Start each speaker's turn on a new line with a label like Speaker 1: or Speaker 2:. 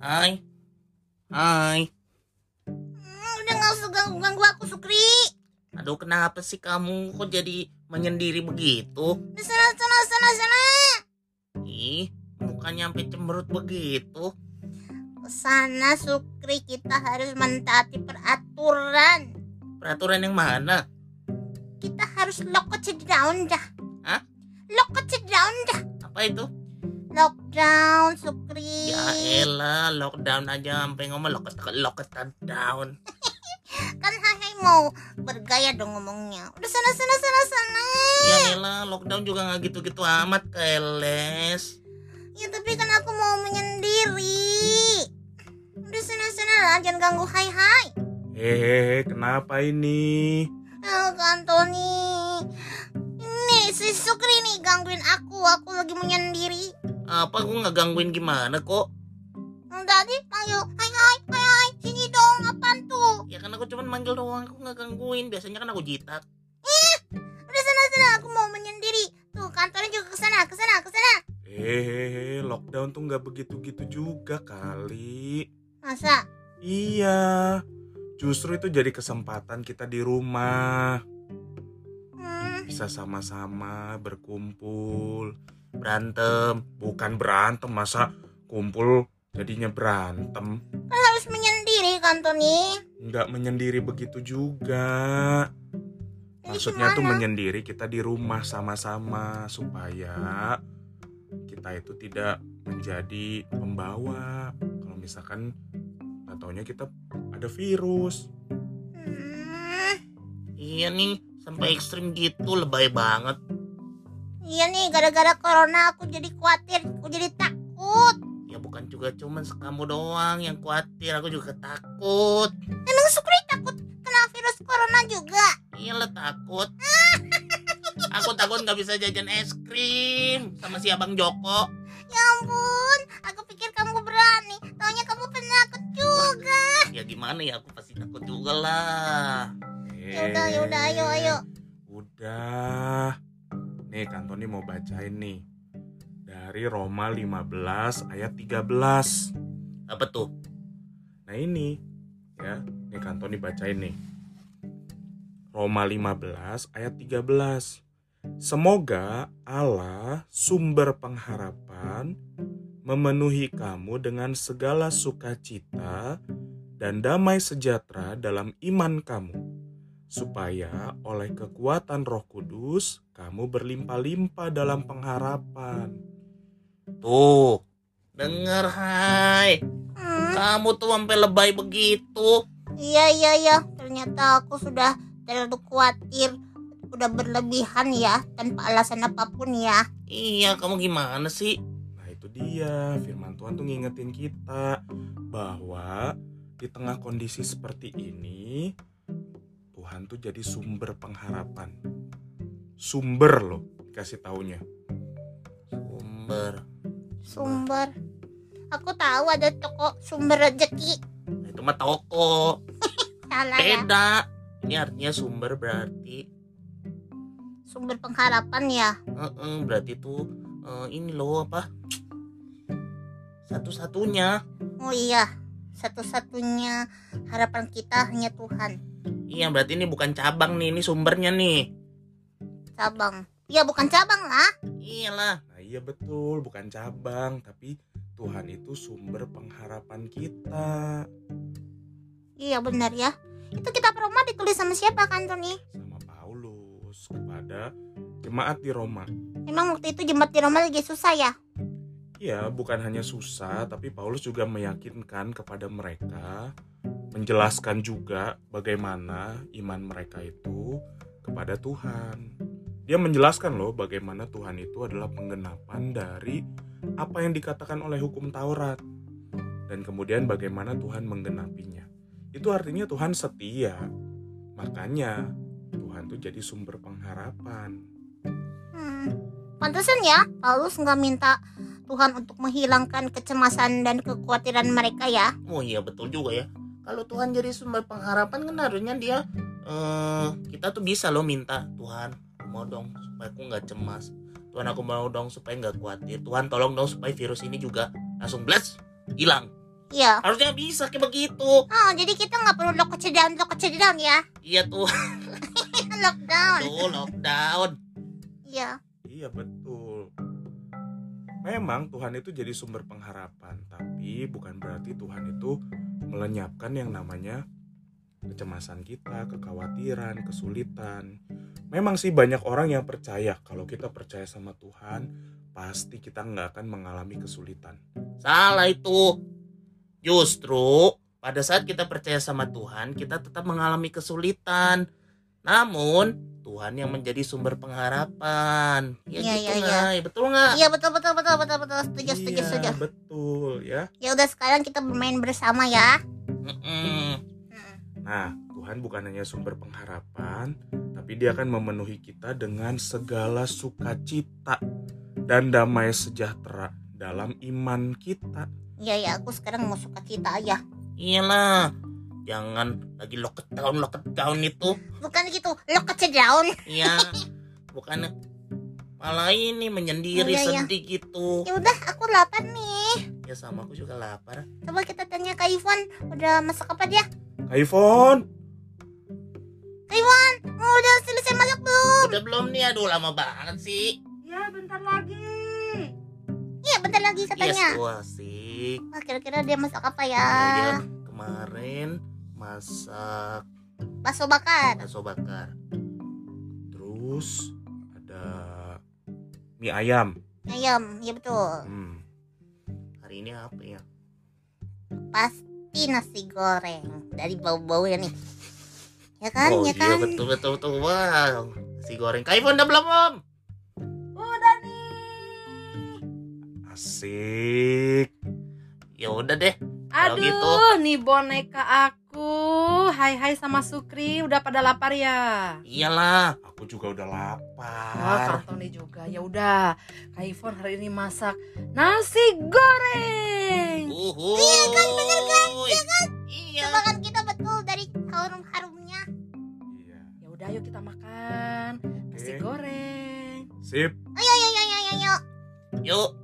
Speaker 1: Hai. Hai.
Speaker 2: Hmm, udah gak usah ganggu-ganggu aku, Sukri.
Speaker 1: Aduh, kenapa sih kamu kok jadi menyendiri begitu?
Speaker 2: Di sana, sana, sana, sana.
Speaker 1: Ih, mukanya sampai cemberut begitu.
Speaker 2: Sana, Sukri, kita harus mentaati peraturan.
Speaker 1: Peraturan yang mana?
Speaker 2: Kita harus lock down dah.
Speaker 1: Hah?
Speaker 2: Lock down dah.
Speaker 1: Apa itu?
Speaker 2: Lockdown, Sukri.
Speaker 1: Ya elah, lockdown aja sampai ngomong lock lock down.
Speaker 2: Kan Hai mau bergaya dong ngomongnya. Udah sana, sana, sana, sana.
Speaker 1: Ya elah, lockdown juga nggak gitu-gitu amat keles.
Speaker 2: Ya tapi kan aku mau menyendiri. Udah sana, sana lah, jangan ganggu Hai Hai.
Speaker 3: Hehehe, kenapa ini?
Speaker 2: Oh, Kak Antoni. Ini si Sukri nih gangguin aku. Aku lagi menyendiri.
Speaker 1: Apa aku nggak gangguin gimana kok?
Speaker 2: Tadi ayo, hai hai, hai hai, sini dong, apaan tuh?
Speaker 1: Ya kan aku cuma manggil doang, aku nggak gangguin. Biasanya kan aku jitak.
Speaker 2: Udah sana sana, aku mau menyendiri. Tuh kantornya juga ke sana, ke sana, ke sana.
Speaker 3: Hehehe, lockdown tuh nggak begitu-gitu juga kali.
Speaker 2: Masa?
Speaker 3: Iya, justru itu jadi kesempatan kita di rumah.
Speaker 2: Hmm,
Speaker 3: Bisa sama-sama berkumpul.
Speaker 1: Berantem.
Speaker 3: Bukan berantem, masa kumpul jadinya berantem.
Speaker 2: kan harus menyendiri kan Tony.
Speaker 3: Nggak menyendiri begitu juga. Maksudnya tuh menyendiri kita di rumah sama-sama supaya kita itu tidak menjadi pembawa. Kalau misalkan nggak taunya kita ada virus.
Speaker 2: Hmm,
Speaker 1: Iya nih, sampai ekstrim gitu, lebay banget.
Speaker 2: Iya nih, gara-gara corona aku jadi khawatir, aku jadi takut.
Speaker 1: Ya bukan juga cuman kamu doang yang khawatir, aku juga takut.
Speaker 2: Emang Sukri takut kena virus corona juga?
Speaker 1: Iyalah takut. Aku takut nggak bisa jajan es krim sama si Abang Joko.
Speaker 2: Ya ampun, aku pikir kamu berani. Taunya kamu penakut juga.
Speaker 1: Ya gimana ya, aku pasti takut juga lah.
Speaker 2: Ya udah, ya udah, ayo, ayo.
Speaker 3: Udah. Nih Kantoni mau bacain nih. Dari Roma 15 ayat 13.
Speaker 1: Apa tuh?
Speaker 3: Nah ini ya, nih Kantoni bacain nih. Roma 15 ayat 13. Semoga Allah sumber pengharapan memenuhi kamu dengan segala sukacita dan damai sejahtera dalam iman kamu supaya oleh kekuatan Roh Kudus kamu berlimpah-limpah dalam pengharapan.
Speaker 1: Tuh, denger hai.
Speaker 2: Hmm,
Speaker 1: Kamu tuh sampai lebay begitu.
Speaker 2: iya, iya, iya. Ternyata aku sudah terlalu khawatir. Udah berlebihan ya, tanpa alasan apa pun ya.
Speaker 1: Iya, kamu gimana sih?
Speaker 3: Nah itu dia firman Tuhan tuh ngingetin kita bahwa di tengah kondisi seperti ini Tuhan tuh jadi sumber pengharapan. Sumber loh kasih taunya.
Speaker 1: Sumber.
Speaker 2: Sumber. Aku tahu ada toko sumber rezeki.
Speaker 1: Nah, itu mah toko.
Speaker 2: Salah ya.
Speaker 1: Beda. Ini artinya sumber berarti
Speaker 2: Sumber pengharapan ya.
Speaker 1: Heeh, berarti tuh eh, ini loh apa? Satu-satunya.
Speaker 2: Oh iya, satu-satunya harapan kita hanya Tuhan.
Speaker 1: Iya, berarti ini bukan cabang nih, ini sumbernya nih.
Speaker 2: Cabang. Ya bukan cabang lah.
Speaker 1: Iyalah.
Speaker 3: Nah iya betul bukan cabang tapi Tuhan itu sumber pengharapan kita
Speaker 2: Iya benar ya. Itu kitab Roma ditulis sama siapa kan Tony?
Speaker 3: sama Paulus kepada jemaat di Roma.
Speaker 2: Memang waktu itu jemaat di Roma lagi susah ya.
Speaker 3: Iya, bukan hanya susah, tapi Paulus juga meyakinkan kepada mereka, menjelaskan juga bagaimana iman mereka itu kepada Tuhan. Dia menjelaskan loh bagaimana Tuhan itu adalah penggenapan dari apa yang dikatakan oleh hukum Taurat. Dan kemudian bagaimana Tuhan menggenapinya. Itu artinya Tuhan setia. Makanya Tuhan tuh jadi sumber pengharapan.
Speaker 2: Hmm. Pantesan ya, Paulus nggak minta Tuhan untuk menghilangkan kecemasan dan kekhawatiran mereka ya.
Speaker 1: Oh iya betul juga ya. Kalau Tuhan jadi sumber pengharapan kan harusnya dia eh kita tuh bisa loh minta Tuhan aku mau dong supaya aku nggak cemas. Tuhan aku mau dong supaya nggak khawatir. Tuhan tolong dong supaya virus ini juga langsung blast hilang.
Speaker 2: Iya.
Speaker 1: Harusnya bisa kayak begitu.
Speaker 2: Oh, jadi kita nggak perlu lock down, lock down ya.
Speaker 1: Iya tuh,
Speaker 2: Lockdown.
Speaker 1: tuh lockdown.
Speaker 2: Iya.
Speaker 3: Iya betul. Memang Tuhan itu jadi sumber pengharapan, tapi bukan berarti Tuhan itu melenyapkan yang namanya kecemasan kita, kekhawatiran, kesulitan. Memang sih banyak orang yang percaya kalau kita percaya sama Tuhan, pasti kita nggak akan mengalami kesulitan.
Speaker 1: Salah itu. Justru pada saat kita percaya sama Tuhan, kita tetap mengalami kesulitan. Namun Tuhan yang menjadi sumber pengharapan. Ya
Speaker 2: Iya,
Speaker 1: gitu
Speaker 2: iya,
Speaker 1: nggak? Ya, betul nggak?
Speaker 2: Iya betul betul betul betul betul setuju setuju
Speaker 3: Iya,
Speaker 2: setuju.
Speaker 3: betul ya.
Speaker 2: Ya udah sekarang kita bermain bersama ya.
Speaker 1: Mm-mm.
Speaker 3: Nah, Tuhan bukan hanya sumber pengharapan, tapi dia akan memenuhi kita dengan segala sukacita dan damai sejahtera dalam iman kita.
Speaker 2: Iya ya aku sekarang mau suka cita aja.
Speaker 1: Iyalah. Jangan lagi lockdown lockdown itu.
Speaker 2: Bukan gitu, lock down.
Speaker 1: Iya. Bukan malah ini menyendiri
Speaker 2: Iya, iya.
Speaker 1: sedih gitu.
Speaker 2: Ya udah aku lapar nih.
Speaker 1: Ya sama aku juga lapar.
Speaker 2: Coba kita tanya Kak Ivon udah masak apa dia?
Speaker 3: Kak Ivon,
Speaker 2: Oh, udah selesai masak belum?
Speaker 1: Udah belum nih? Aduh lama banget sih.
Speaker 4: Ya bentar lagi.
Speaker 2: Iya bentar lagi
Speaker 1: Yes,
Speaker 2: katanya.
Speaker 1: tuh asik.
Speaker 2: Wah, kira-kira dia masak apa
Speaker 1: Ya,
Speaker 2: ya?
Speaker 1: ya. Kemarin masak
Speaker 2: Bakso bakar.
Speaker 1: bakso bakar.
Speaker 3: terus ada mie ayam.
Speaker 2: Ayam, iya betul.
Speaker 3: Hmm.
Speaker 1: Hari ini apa ya?
Speaker 2: Pasti nasi goreng dari bau-baunya nih. Ya kan,
Speaker 1: oh
Speaker 2: ya
Speaker 1: iya
Speaker 2: kan?
Speaker 1: betul betul betul. Wow. Nasi goreng. Kak Ivon udah belum om?
Speaker 4: Udah nih.
Speaker 3: Asik.
Speaker 1: Ya udah deh.
Speaker 4: Aduh,
Speaker 1: gitu.
Speaker 4: nih boneka aku. Hai hai sama Sukri, udah pada lapar ya?
Speaker 1: Iyalah.
Speaker 3: Aku juga udah lapar.
Speaker 4: Kak Tony juga. Ya udah, Kak Ivon hari ini masak nasi goreng.
Speaker 1: Uhuh. Iya kan bener kan? Iya kan? Iya.
Speaker 2: Coba kan kita betul dari harum-harumnya.
Speaker 3: Iya.
Speaker 4: Ya udah, yuk kita makan nasi goreng.
Speaker 3: Sip.
Speaker 2: Ayo, ayo, ayo, ayo, ayo.
Speaker 1: Yuk.